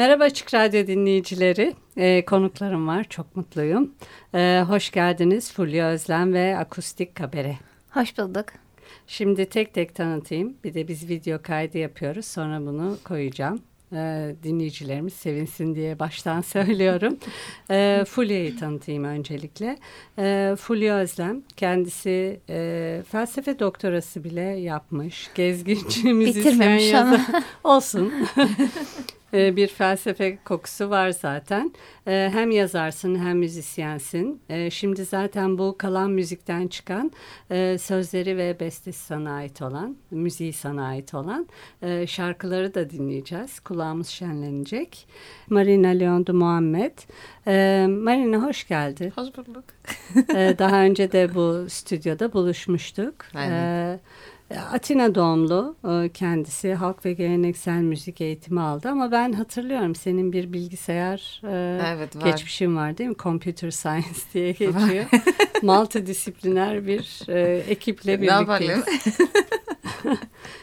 Merhaba Açık Radyo dinleyicileri. Ee, konuklarım var. Çok mutluyum. Ee, hoş geldiniz Fulya Özlem ve Akustik Kabere. Hoş bulduk. Şimdi tek tek tanıtayım. Bir de biz video kaydı yapıyoruz. Sonra bunu koyacağım. Ee, dinleyicilerimiz sevinsin diye baştan söylüyorum. Ee, Fulya'yı tanıtayım öncelikle. Ee, Fulya Özlem kendisi e, felsefe doktorası bile yapmış. Gezginci müzisyen yazar. Olsun. Ee, bir felsefe kokusu var zaten. Ee, hem yazarsın hem müzisyensin. Ee, şimdi zaten bu kalan müzikten çıkan e, sözleri ve bestesi sana ait olan, müziği sana ait olan e, şarkıları da dinleyeceğiz. Kulağımız şenlenecek. Marina Leon de Muhammed. Marina hoş geldin. Hoş bulduk. Daha önce de bu stüdyoda buluşmuştuk. Evet. Atina doğumlu e, kendisi halk ve geleneksel müzik eğitimi aldı ama ben hatırlıyorum senin bir bilgisayar e, evet, var. geçmişin var değil mi? Computer Science diye geçiyor. Multidisipliner bir e, ekiple birlikteyiz.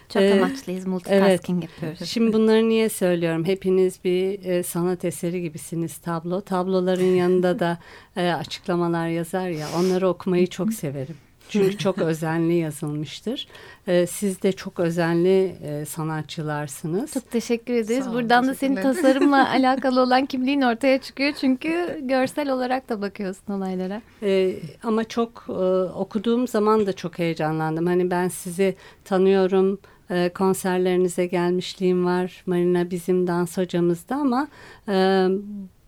Çok amaçlıyız, multitasking evet. yapıyoruz. Şimdi bunları niye söylüyorum? Hepiniz bir e, sanat eseri gibisiniz tablo. Tabloların yanında da e, açıklamalar yazar ya onları okumayı çok severim. Çünkü çok özenli yazılmıştır. Ee, siz de çok özenli e, sanatçılarsınız. Çok teşekkür ederiz. Sağ Buradan da senin tasarımla alakalı olan kimliğin ortaya çıkıyor. Çünkü görsel olarak da bakıyorsun olaylara. Ee, ama çok e, okuduğum zaman da çok heyecanlandım. Hani ben sizi tanıyorum e, konserlerinize gelmişliğim var. Marina bizim dans hocamızdı ama e,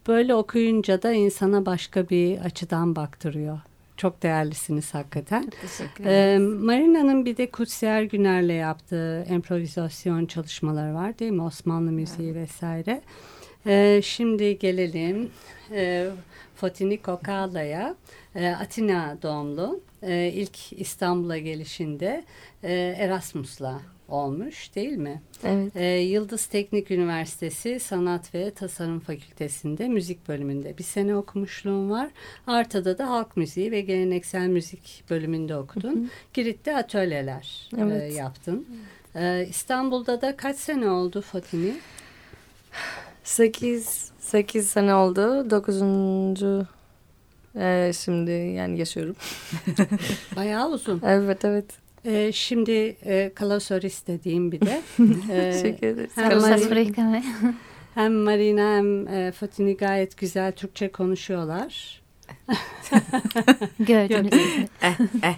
böyle okuyunca da insana başka bir açıdan baktırıyor. Çok değerlisiniz hakikaten. Çok teşekkür Ee, Marina'nın bir de Kutsiyer Güner'le yaptığı improvizasyon çalışmaları var değil mi? Osmanlı müziği evet. vesaire. Ee, şimdi gelelim e, Fotini Kokala'ya. E, Atina doğumlu. E, ilk İstanbul'a gelişinde e, Erasmus'la olmuş değil mi? Evet. Ee, Yıldız Teknik Üniversitesi Sanat ve Tasarım Fakültesi'nde müzik bölümünde bir sene okumuşluğum var. Arta'da da halk müziği ve geleneksel müzik bölümünde okudun. Hı hı. Girit'te atölyeler e, evet. e, yaptın. Ee, İstanbul'da da kaç sene oldu Fatimi? Sekiz, sekiz sene oldu. Dokuzuncu ee, şimdi yani yaşıyorum. Bayağı uzun. Evet evet. Ee, şimdi e, Kalosoris dediğim bir de. ee, Teşekkür ederiz. Hem, Marina, hem Marina hem e, Fatini gayet güzel Türkçe konuşuyorlar. Gördüğünüz gibi. eh, eh.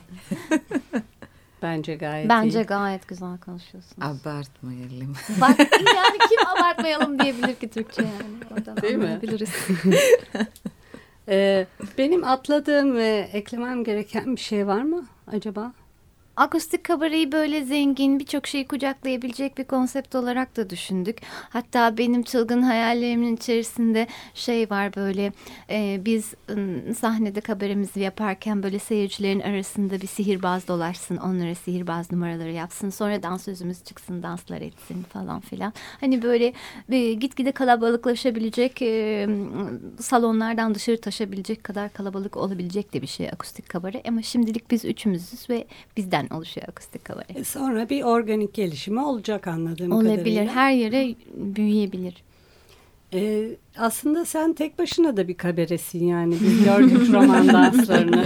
Bence gayet Bence iyi. gayet güzel konuşuyorsunuz. Abartmayalım. Bak yani kim abartmayalım diyebilir ki Türkçe yani. Oradan Değil mi? ee, benim atladığım ve eklemem gereken bir şey var mı acaba? Akustik kabareyi böyle zengin birçok şeyi kucaklayabilecek bir konsept olarak da düşündük. Hatta benim çılgın hayallerimin içerisinde şey var böyle e, biz sahnede kabaremizi yaparken böyle seyircilerin arasında bir sihirbaz dolaşsın onlara sihirbaz numaraları yapsın sonra dans sözümüz çıksın danslar etsin falan filan. Hani böyle e, gitgide kalabalıklaşabilecek e, salonlardan dışarı taşabilecek kadar kalabalık olabilecek de bir şey akustik kabare ama şimdilik biz üçümüzüz ve bizden oluşuyor akustik havayı. E sonra bir organik gelişimi olacak anladığım Olabilir. kadarıyla. Olabilir. Her yere büyüyebilir. Ee, aslında sen tek başına da bir kaberesin yani. Biz gördük roman danslarını.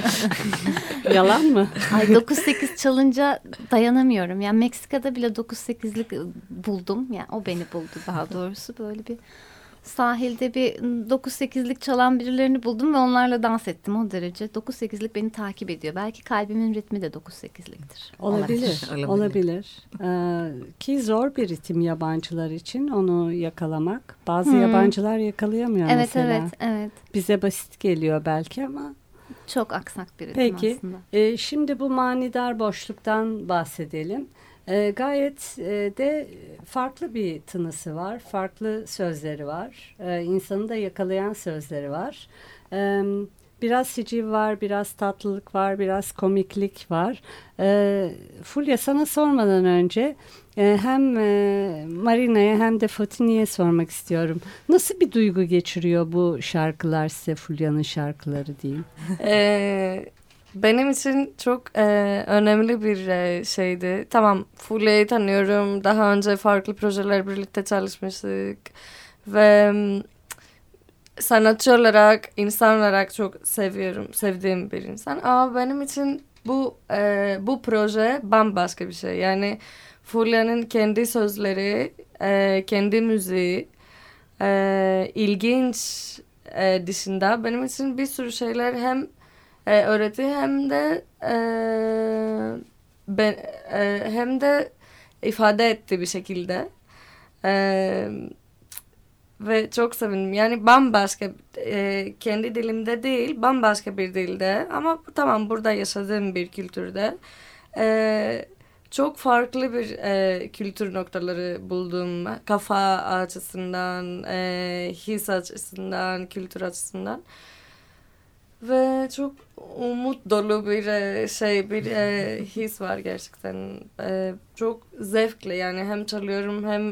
Yalan mı? Ay 9-8 çalınca dayanamıyorum. Yani Meksika'da bile 9-8'lik buldum. Yani o beni buldu daha doğrusu. Böyle bir sahilde bir 9-8'lik çalan birilerini buldum ve onlarla dans ettim o derece. 9-8'lik beni takip ediyor. Belki kalbimin ritmi de 9-8'liktir. Olabilir, olabilir. olabilir. Ee, ki zor bir ritim yabancılar için onu yakalamak. Bazı hmm. yabancılar yakalayamıyor evet, mesela. Evet, evet. Bize basit geliyor belki ama. Çok aksak bir ritim Peki, aslında. Peki, e, şimdi bu manidar boşluktan bahsedelim. E, gayet e, de farklı bir tınısı var, farklı sözleri var, e, insanı da yakalayan sözleri var. E, biraz siciv var, biraz tatlılık var, biraz komiklik var. E, Fulya sana sormadan önce e, hem e, Marina'ya hem de Fatini'ye sormak istiyorum. Nasıl bir duygu geçiriyor bu şarkılar size Fulya'nın şarkıları diyeyim? Ee, benim için çok e, önemli bir e, şeydi. Tamam Fulya'yı tanıyorum. Daha önce farklı projeler birlikte çalışmıştık. Ve m, sanatçı olarak, insan olarak çok seviyorum, sevdiğim bir insan. Ama benim için bu e, bu proje bambaşka bir şey. Yani Fulya'nın kendi sözleri, e, kendi müziği, e, ilginç e, dışında benim için bir sürü şeyler hem e, öğretti hem de e, ben, e, hem de ifade etti bir şekilde. E, ve çok sevindim. Yani bambaşka e, kendi dilimde değil bambaşka bir dilde ama tamam burada yaşadığım bir kültürde e, çok farklı bir e, kültür noktaları buldum. Kafa açısından, e, his açısından, kültür açısından. Ve çok umut dolu bir e, şey, bir e, his var gerçekten. E, çok zevkli yani hem çalıyorum hem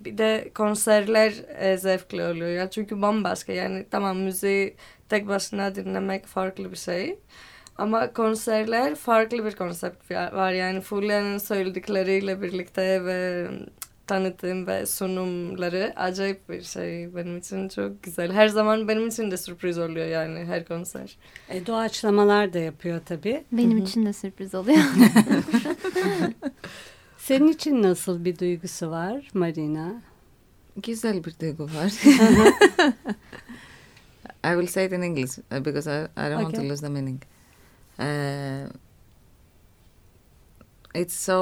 bir de konserler zevkli oluyor. Ya çünkü bambaşka yani tamam müziği tek başına dinlemek farklı bir şey. Ama konserler farklı bir konsept var. Yani Fulya'nın söyledikleriyle birlikte ve tanıtım ve sunumları acayip bir şey benim için çok güzel. Her zaman benim için de sürpriz oluyor yani her konser. E, doğaçlamalar da yapıyor tabii. Benim için de sürpriz oluyor. Senin için nasıl bir duygusu var Marina? Güzel bir duygu var. I will say it in English uh, because I, I don't want to Okay. lose the meaning. Uh, it's so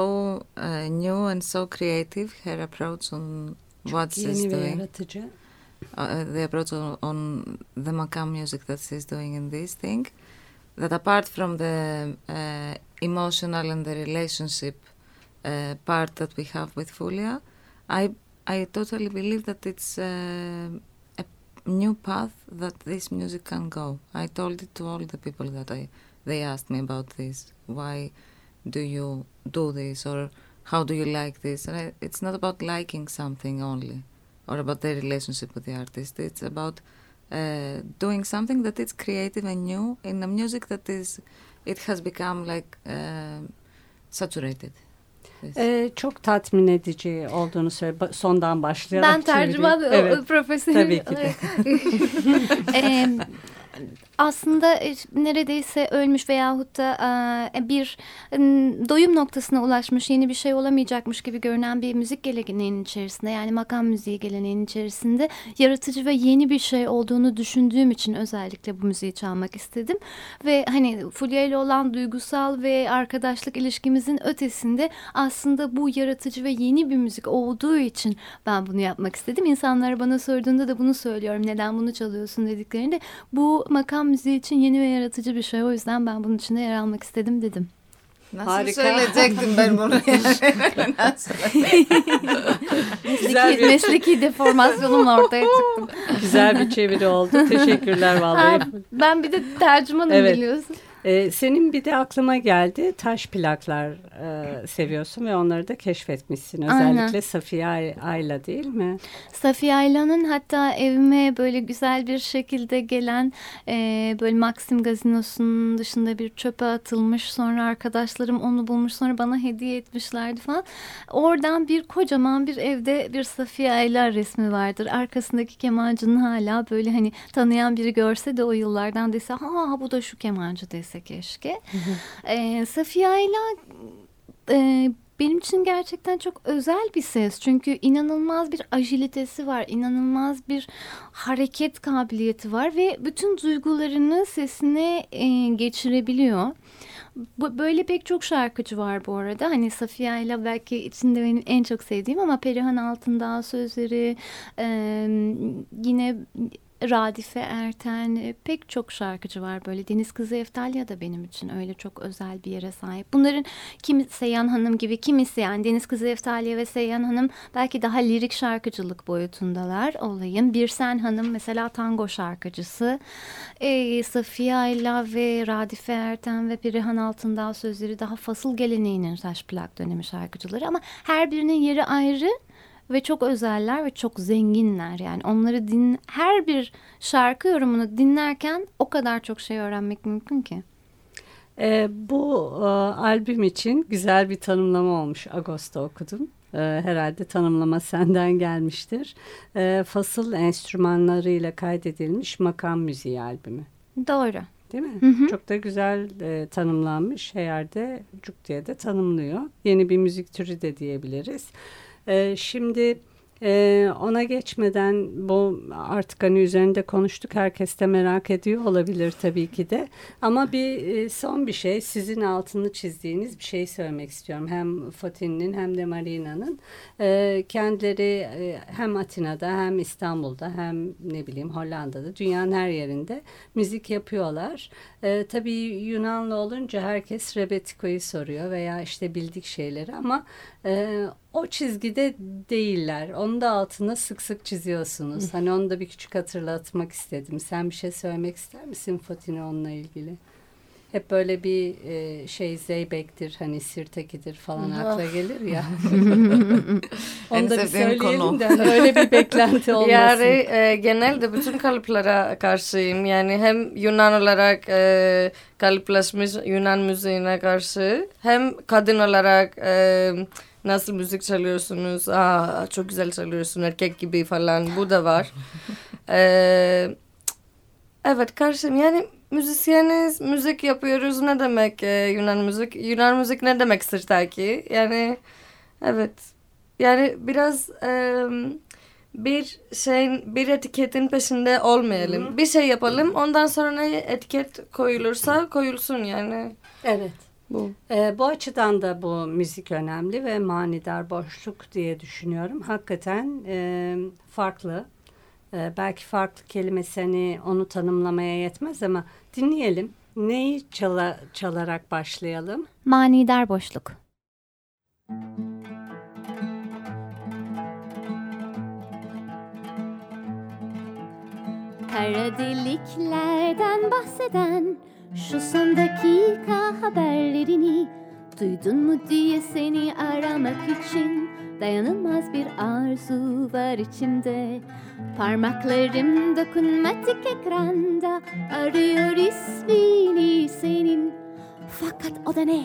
uh, new and so creative her approach on what she's doing. uh, the approach on, on the makam music that she's doing in this thing that apart from the uh, emotional and the relationship uh, part that we have with Fulia, I I totally believe that it's uh, a new path that this music can go. I told it to all the people that I they asked me about this. Why do you do this or how do you like this? And I, it's not about liking something only or about the relationship with the artist. It's about uh, doing something that is creative and new in a music that is, it has become like uh, saturated. Yes. E, çok tatmin edici olduğunu söyle. Ba- Sondan başlayarak ben tercüman çevireyim. Evet. profesörü Tabii ki de. Ee, aslında e, neredeyse ölmüş veyahut da e, bir doyum noktasına ulaşmış yeni bir şey olamayacakmış gibi görünen bir müzik geleneğinin içerisinde yani makam müziği geleneğinin içerisinde yaratıcı ve yeni bir şey olduğunu düşündüğüm için özellikle bu müziği çalmak istedim ve hani Fulya ile olan duygusal ve arkadaşlık ilişkimizin ötesinde aslında bu yaratıcı ve yeni bir müzik olduğu için ben bunu yapmak istedim. İnsanlar bana sorduğunda da bunu söylüyorum. Neden bunu çalıyorsun dediklerinde bu makam müziği için yeni ve yaratıcı bir şey. O yüzden ben bunun içinde yer almak istedim dedim. Nasıl Harika. söyleyecektim ben bunu? Nasıl? Mesleki, bir- mesleki deformasyonumla ortaya çıktım. Güzel bir çeviri oldu. Teşekkürler vallahi. Ha, ben bir de tercümanım Evet. biliyorsun. Ee, senin bir de aklıma geldi taş plaklar e, seviyorsun ve onları da keşfetmişsin. Aynen. Özellikle Safiye Ay- Ayla değil mi? Safiye Ayla'nın hatta evime böyle güzel bir şekilde gelen e, böyle Maxim gazinosunun dışında bir çöpe atılmış. Sonra arkadaşlarım onu bulmuş sonra bana hediye etmişlerdi falan. Oradan bir kocaman bir evde bir Safiye Ayla resmi vardır. Arkasındaki kemancının hala böyle hani tanıyan biri görse de o yıllardan dese ha bu da şu kemancı dese keşke. E, Safiye Ayla e, benim için gerçekten çok özel bir ses. Çünkü inanılmaz bir agilitesi var, inanılmaz bir hareket kabiliyeti var ve bütün duygularını sesine e, geçirebiliyor. Böyle pek çok şarkıcı var bu arada. Hani Safiye ile belki içinde benim en çok sevdiğim ama Perihan Altındağ sözleri, e, yine Radife Erten, e, pek çok şarkıcı var böyle. Deniz Kızı Eftalya da benim için öyle çok özel bir yere sahip. Bunların kimi Seyhan Hanım gibi, kimisi yani Deniz Kızı Eftalya ve Seyhan Hanım belki daha lirik şarkıcılık boyutundalar olayın. Birsen Hanım mesela tango şarkıcısı. E, Safiye Ayla ve Radife Erten ve Perihan Altındağ sözleri daha fasıl geleneğinin taş plak dönemi şarkıcıları ama her birinin yeri ayrı ve çok özeller ve çok zenginler. Yani onları din her bir şarkı yorumunu dinlerken o kadar çok şey öğrenmek mümkün ki. E, bu e, albüm için güzel bir tanımlama olmuş. Ağustos'ta okudum. E, herhalde tanımlama senden gelmiştir. E, fasıl enstrümanlarıyla kaydedilmiş makam müziği albümü. Doğru. Değil mi? Hı hı. Çok da güzel e, tanımlanmış. Her yerde cuk diye de tanımlıyor. Yeni bir müzik türü de diyebiliriz. E, şimdi ee, ona geçmeden bu artık hani üzerinde konuştuk. Herkes de merak ediyor olabilir tabii ki de. Ama bir e, son bir şey sizin altını çizdiğiniz bir şey söylemek istiyorum. Hem Fatih'in hem de Marina'nın e, kendileri e, hem Atina'da hem İstanbul'da hem ne bileyim Hollanda'da dünyanın her yerinde müzik yapıyorlar. E, tabii Yunanlı olunca herkes Rebetiko'yu soruyor veya işte bildik şeyleri ama e, o çizgide değiller. Onu da altına sık sık çiziyorsunuz. hani onu da bir küçük hatırlatmak istedim. Sen bir şey söylemek ister misin Fatine onunla ilgili? Hep böyle bir e, şey Zeybek'tir hani Sirteki'dir falan akla gelir ya. Onu da bir söyleyelim konu. de öyle bir beklenti olmasın. Yani e, genelde bütün kalıplara karşıyım. Yani hem Yunan olarak e, kalıplaşmış Yunan müziğine karşı hem kadın olarak e, nasıl müzik çalıyorsunuz? Aa, çok güzel çalıyorsun erkek gibi falan. Bu da var. ee, evet karşıyım. Yani müzisyeniz, müzik yapıyoruz. Ne demek e, Yunan müzik? Yunan müzik ne demek sırtaki? Yani evet. Yani biraz e, bir şeyin, bir etiketin peşinde olmayalım. Hı-hı. Bir şey yapalım. Ondan sonra ne etiket koyulursa koyulsun yani. Evet. Bu. E, bu açıdan da bu müzik önemli ve manidar boşluk diye düşünüyorum. Hakikaten e, farklı. E, belki farklı kelimesi hani onu tanımlamaya yetmez ama dinleyelim. Neyi çala, çalarak başlayalım? Manidar boşluk. Kara deliklerden bahseden şu son dakika haberlerini Duydun mu diye seni aramak için. Dayanılmaz bir arzu var içimde. Parmaklarım dokunmatik ekranda Arıyor ismini senin. Fakat o da ne?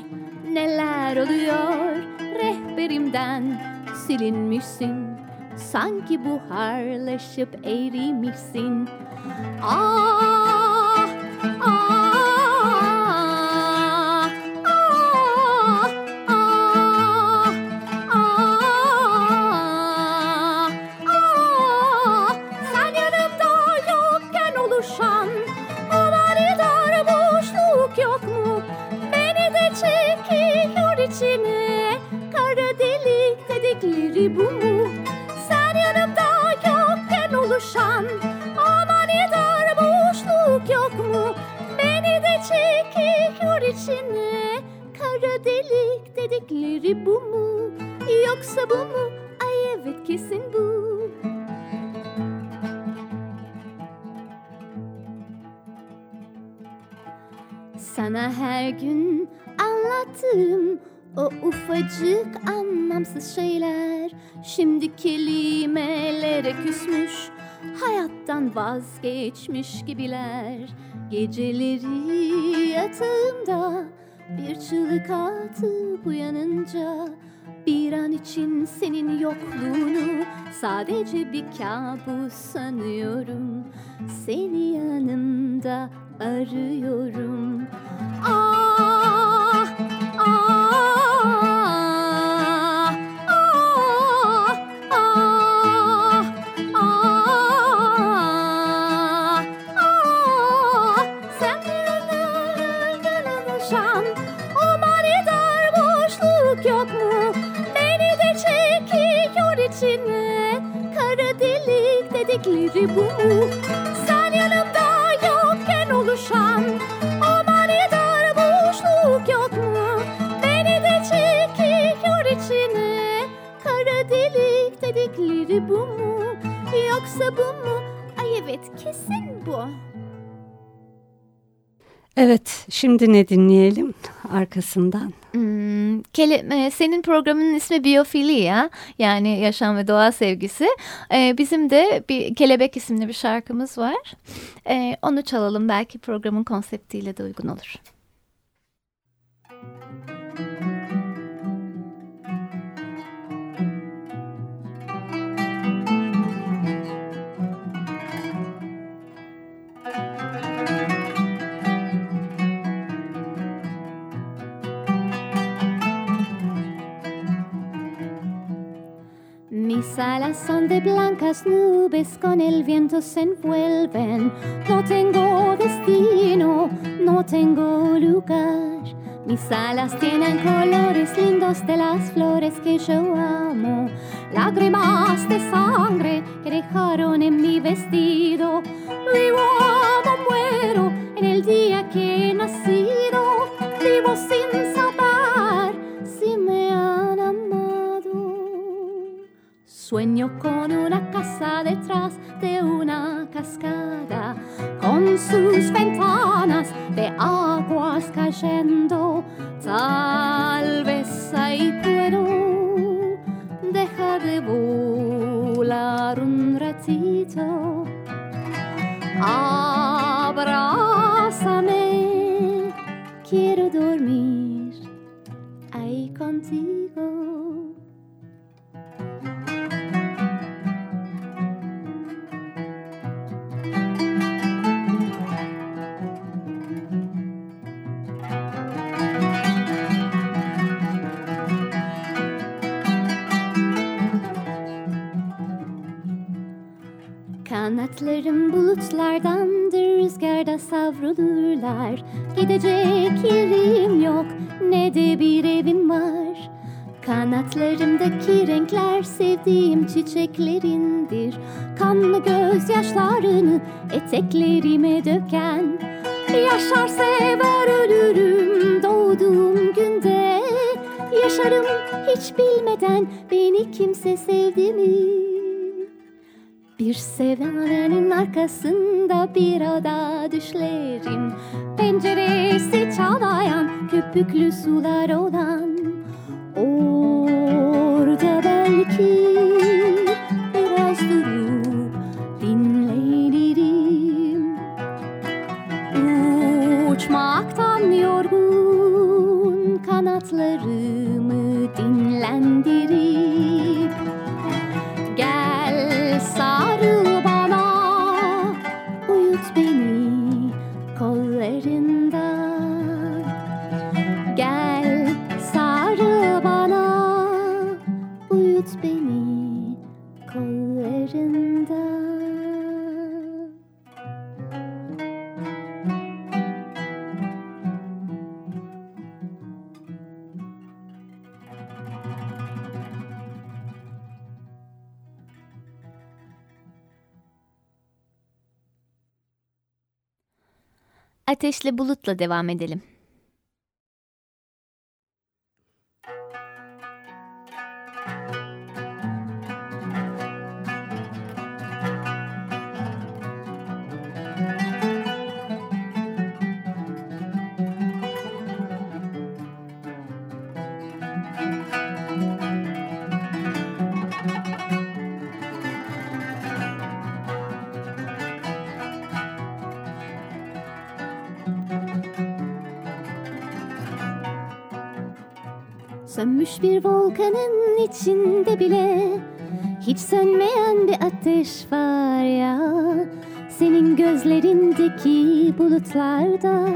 Neler oluyor? Rehberimden silinmişsin. Sanki buharlaşıp erimişsin Ah, ufacık anlamsız şeyler Şimdi kelimelere küsmüş Hayattan vazgeçmiş gibiler Geceleri yatağımda bir çığlık atıp uyanınca bir an için senin yokluğunu sadece bir kabus sanıyorum. Seni yanımda arıyorum. Ah, miydi bu? Sen yanımda yokken oluşan o manidar boşluk yok mu? Beni de çekiyor içine kara delik dedikleri bu mu? Yoksa bu mu? Ay evet kesin bu. Evet şimdi ne dinleyelim arkasından? Hmm, kele, e, senin programının ismi Biyofilia yani yaşam ve doğa sevgisi. E, bizim de bir Kelebek isimli bir şarkımız var. E, onu çalalım belki programın konseptiyle de uygun olur. Mis alas son de blancas nubes, con el viento se envuelven. No tengo destino, no tengo lugar. Mis alas tienen colores lindos de las flores que yo amo. Lágrimas de sangre que dejaron en mi vestido. Vivo, amo, muero en el día que he nacido. Vivo sin Sueño con una casa detrás de una cascada, con sus ventanas de aguas cayendo. Tal vez ahí puedo dejar de volar un ratito. Abrázame, savrulurlar. Gidecek yerim yok ne de bir evim var. Kanatlarımdaki renkler sevdiğim çiçeklerindir. Kanlı gözyaşlarını eteklerime döken. Yaşar sever ölürüm doğduğum günde. Yaşarım hiç bilmeden beni kimse sevdi mi? Bir sevenin arkasında bir ada düşlerim. Penceresi çalayan köpüklü sular olan. Orada belki biraz durup dinlenirim. Uçmaktan yorgun kanatlarımı dinlendirip Ateşle bulutla devam edelim. Volkanın içinde bile Hiç sönmeyen bir ateş var ya. Senin gözlerindeki bulutlarda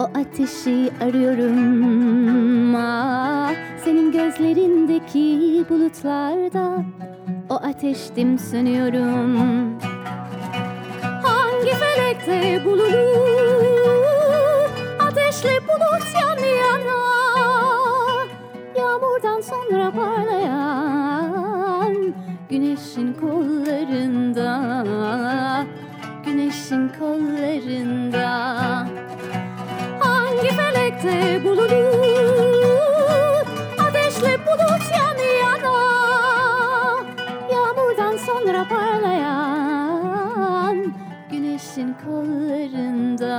O ateşi arıyorum. Ah, Senin gözlerindeki bulutlarda O ateştim sönüyorum. Hangi felekte bulunur? Ateşle bulut yan yana Yağmurdan sonra parlayan Güneşin kollarında Güneşin kollarında. Hangi felekte bulunur? Ateşle bulut yan yana. Yağmurdan sonra parlayan Güneşin kollarında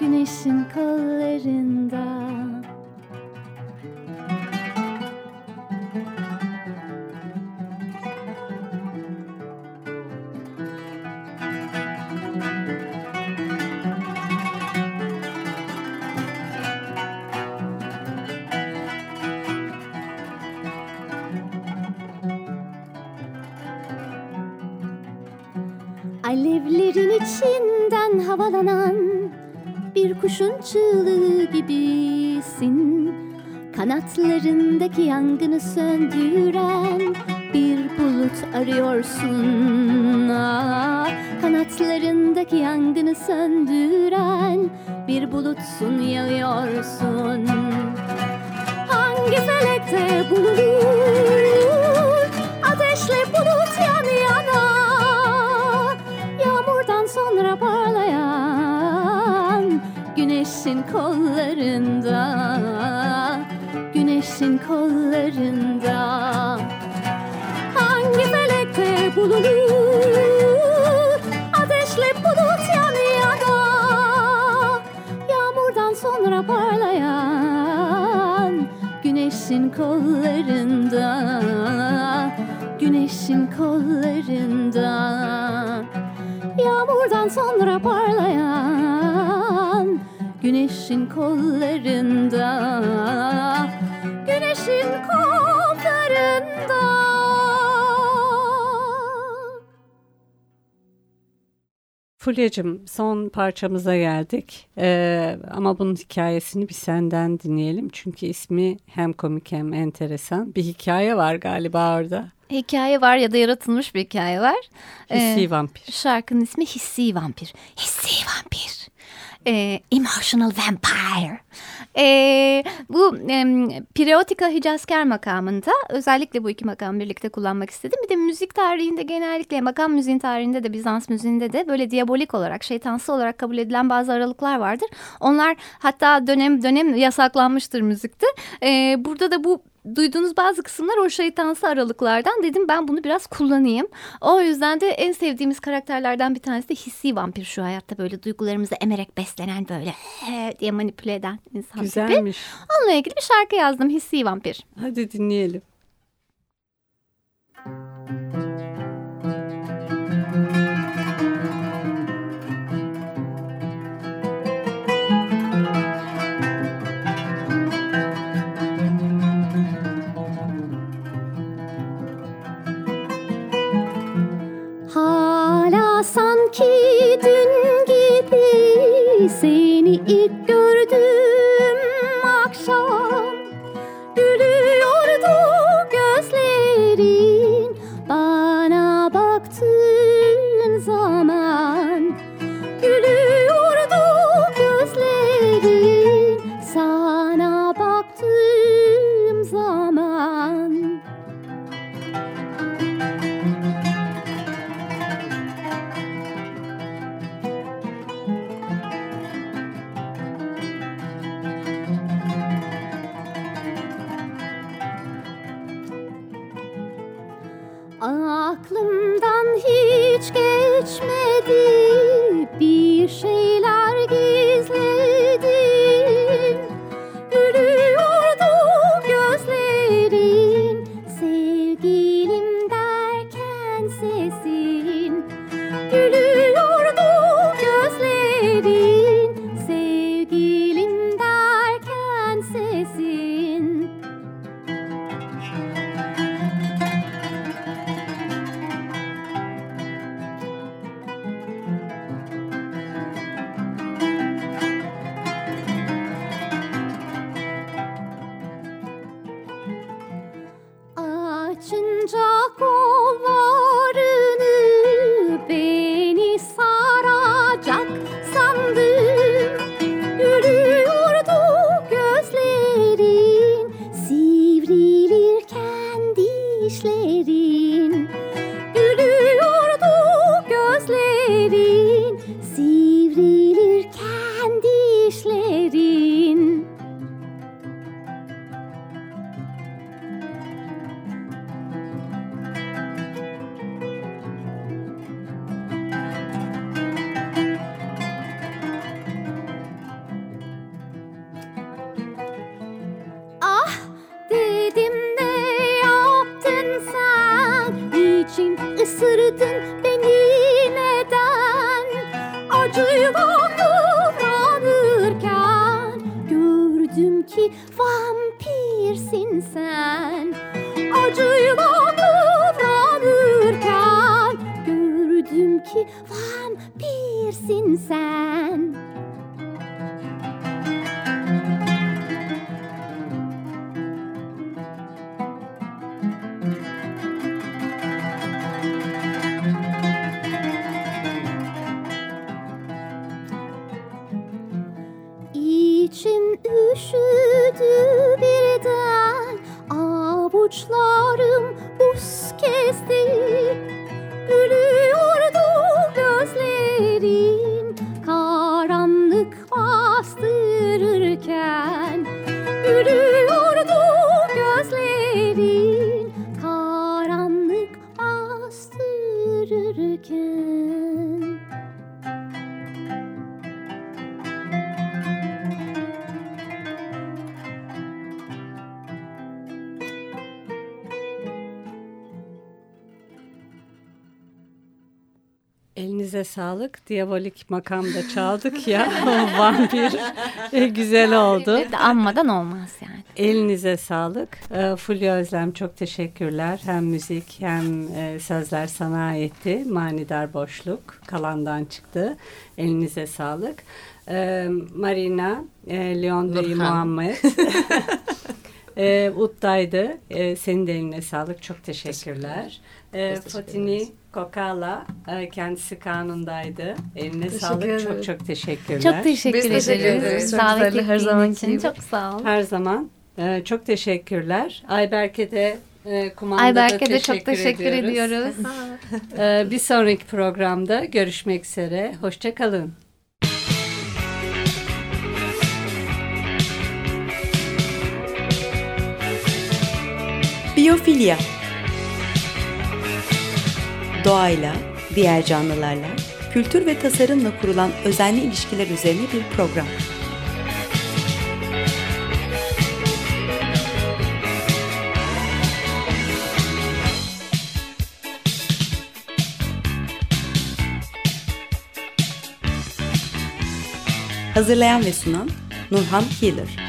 Güneşin kollarında. Kuşun çığlığı gibisin. Kanatlarındaki yangını söndüren bir bulut arıyorsun. Ah, Kanatlarındaki yangını söndüren bir bulutsun yağıyorsun Hangi felekte bulunur kollarında. Hangi felekte bulunur? Ateşle bulut yan yana Yağmurdan sonra parlayan güneşin kollarında. Güneşin kollarında. Yağmurdan sonra parlayan Güneşin kollarında Fulya'cığım son parçamıza geldik Ee, ama bunun hikayesini bir senden dinleyelim. Çünkü ismi hem komik hem enteresan. Bir hikaye var galiba orada. Hikaye var ya da yaratılmış bir hikaye var. Hissi Ee, vampir. Şarkının ismi Hissi Vampir. Hissi Vampir. Ee, emotional Vampire. Ee, bu em, Pireotika Hicazkar makamında özellikle bu iki makam birlikte kullanmak istedim. Bir de müzik tarihinde genellikle makam müziğin tarihinde de Bizans müziğinde de böyle diabolik olarak şeytansı olarak kabul edilen bazı aralıklar vardır. Onlar hatta dönem dönem yasaklanmıştır müzikte. Ee, burada da bu duyduğunuz bazı kısımlar o şeytansı aralıklardan dedim ben bunu biraz kullanayım. O yüzden de en sevdiğimiz karakterlerden bir tanesi de hissi vampir şu hayatta böyle duygularımızı emerek beslenen böyle diye manipüle eden insan. Güzelmiş. Onunla ilgili bir şarkı yazdım hissi vampir. Hadi dinleyelim. Ki vampirsin sen. Acıyla kıvranırken Gördüm ki vampirsin sen bastırırken Elinize sağlık. Diabolik makamda çaldık ya. Vampir. E, güzel oldu. Anmadan olmaz yani. Elinize sağlık. E, Fulya Özlem çok teşekkürler. Hem müzik hem e, sözler sana aitti. Manidar boşluk kalandan çıktı. Elinize sağlık. E, Marina, e, Leon Bey. Muhammed. e, Ut'taydı. E, senin de eline sağlık. Çok teşekkürler. E, Biz teşekkür Fatini ederiz. Kokala e, kendisi kanundaydı. Eline Teşekkür sağlık. Çok ederim. çok teşekkürler. Çok teşekkür Biz teşekkür ederiz. ederiz. Çok Davet güzeldi, her ettiğin zamanki için. Çok sağ ol. Her zaman. Ee, çok teşekkürler. Ayberk'e de e, kumandada Ayberk'e de teşekkür çok teşekkür ediyoruz. Ee, bir sonraki programda görüşmek üzere. Hoşçakalın. Biyofilya Doğayla, diğer canlılarla, kültür ve tasarımla kurulan özenli ilişkiler üzerine bir program. Hazırlayan ve sunan Nurhan Healer.